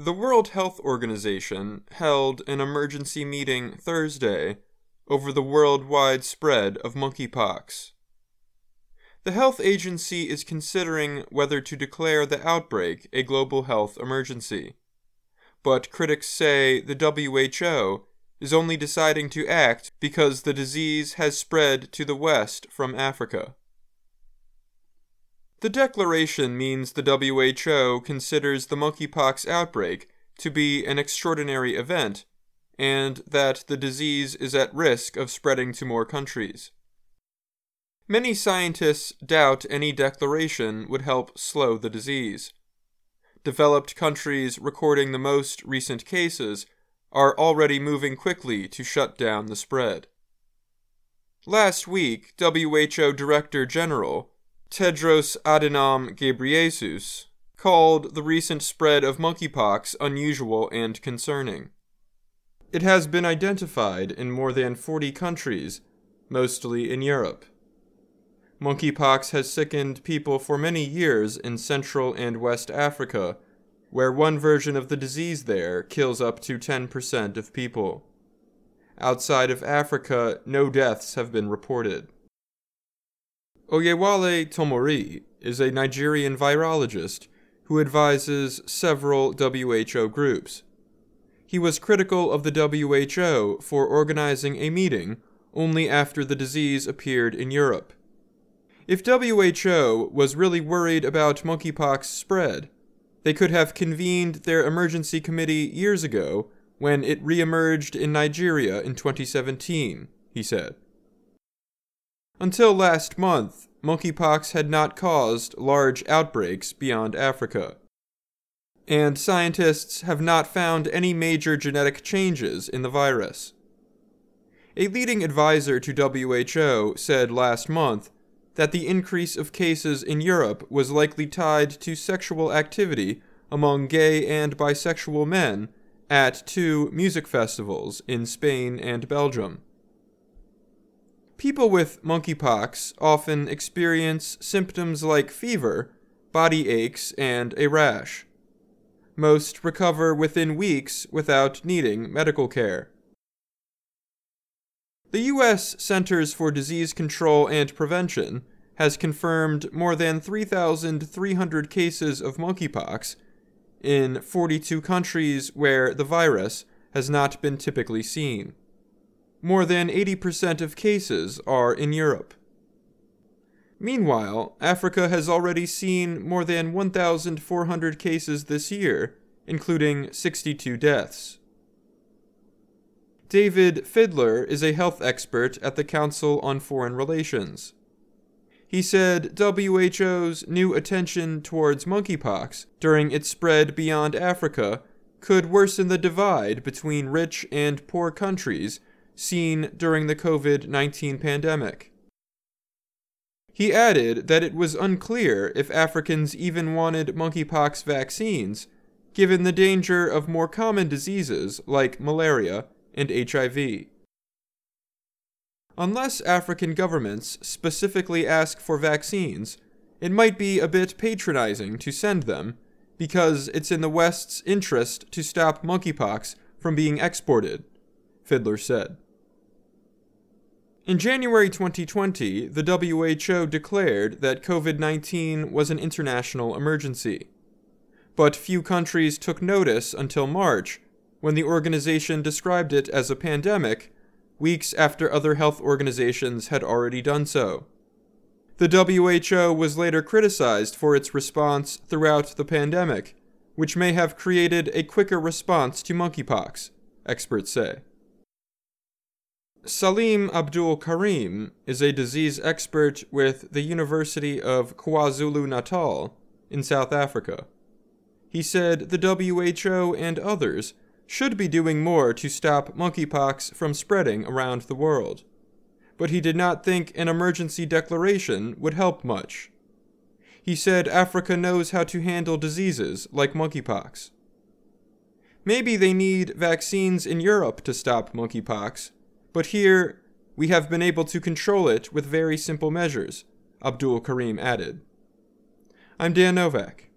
The World Health Organization held an emergency meeting Thursday over the worldwide spread of monkeypox. The health agency is considering whether to declare the outbreak a global health emergency. But critics say the WHO is only deciding to act because the disease has spread to the west from Africa. The declaration means the WHO considers the monkeypox outbreak to be an extraordinary event and that the disease is at risk of spreading to more countries. Many scientists doubt any declaration would help slow the disease. Developed countries recording the most recent cases are already moving quickly to shut down the spread. Last week, WHO Director General Tedros Adhanom Ghebreyesus called the recent spread of monkeypox unusual and concerning. It has been identified in more than 40 countries, mostly in Europe. Monkeypox has sickened people for many years in Central and West Africa, where one version of the disease there kills up to 10% of people. Outside of Africa, no deaths have been reported. Oyewale Tomori is a Nigerian virologist who advises several WHO groups. He was critical of the WHO for organizing a meeting only after the disease appeared in Europe. If WHO was really worried about monkeypox spread, they could have convened their emergency committee years ago when it reemerged in Nigeria in 2017, he said. Until last month, monkeypox had not caused large outbreaks beyond Africa. And scientists have not found any major genetic changes in the virus. A leading advisor to WHO said last month that the increase of cases in Europe was likely tied to sexual activity among gay and bisexual men at two music festivals in Spain and Belgium. People with monkeypox often experience symptoms like fever, body aches, and a rash. Most recover within weeks without needing medical care. The U.S. Centers for Disease Control and Prevention has confirmed more than 3,300 cases of monkeypox in 42 countries where the virus has not been typically seen. More than 80% of cases are in Europe. Meanwhile, Africa has already seen more than 1,400 cases this year, including 62 deaths. David Fidler is a health expert at the Council on Foreign Relations. He said WHO's new attention towards monkeypox during its spread beyond Africa could worsen the divide between rich and poor countries seen during the COVID 19 pandemic. He added that it was unclear if Africans even wanted monkeypox vaccines, given the danger of more common diseases like malaria and HIV. Unless African governments specifically ask for vaccines, it might be a bit patronizing to send them, because it's in the West's interest to stop monkeypox from being exported, Fidler said. In January 2020, the WHO declared that COVID 19 was an international emergency. But few countries took notice until March, when the organization described it as a pandemic, weeks after other health organizations had already done so. The WHO was later criticized for its response throughout the pandemic, which may have created a quicker response to monkeypox, experts say. Salim Abdool Karim is a disease expert with the University of KwaZulu Natal in South Africa. He said the WHO and others should be doing more to stop monkeypox from spreading around the world. But he did not think an emergency declaration would help much. He said Africa knows how to handle diseases like monkeypox. Maybe they need vaccines in Europe to stop monkeypox but here, we have been able to control it with very simple measures, Abdool Karim added. I'm Dan Novak.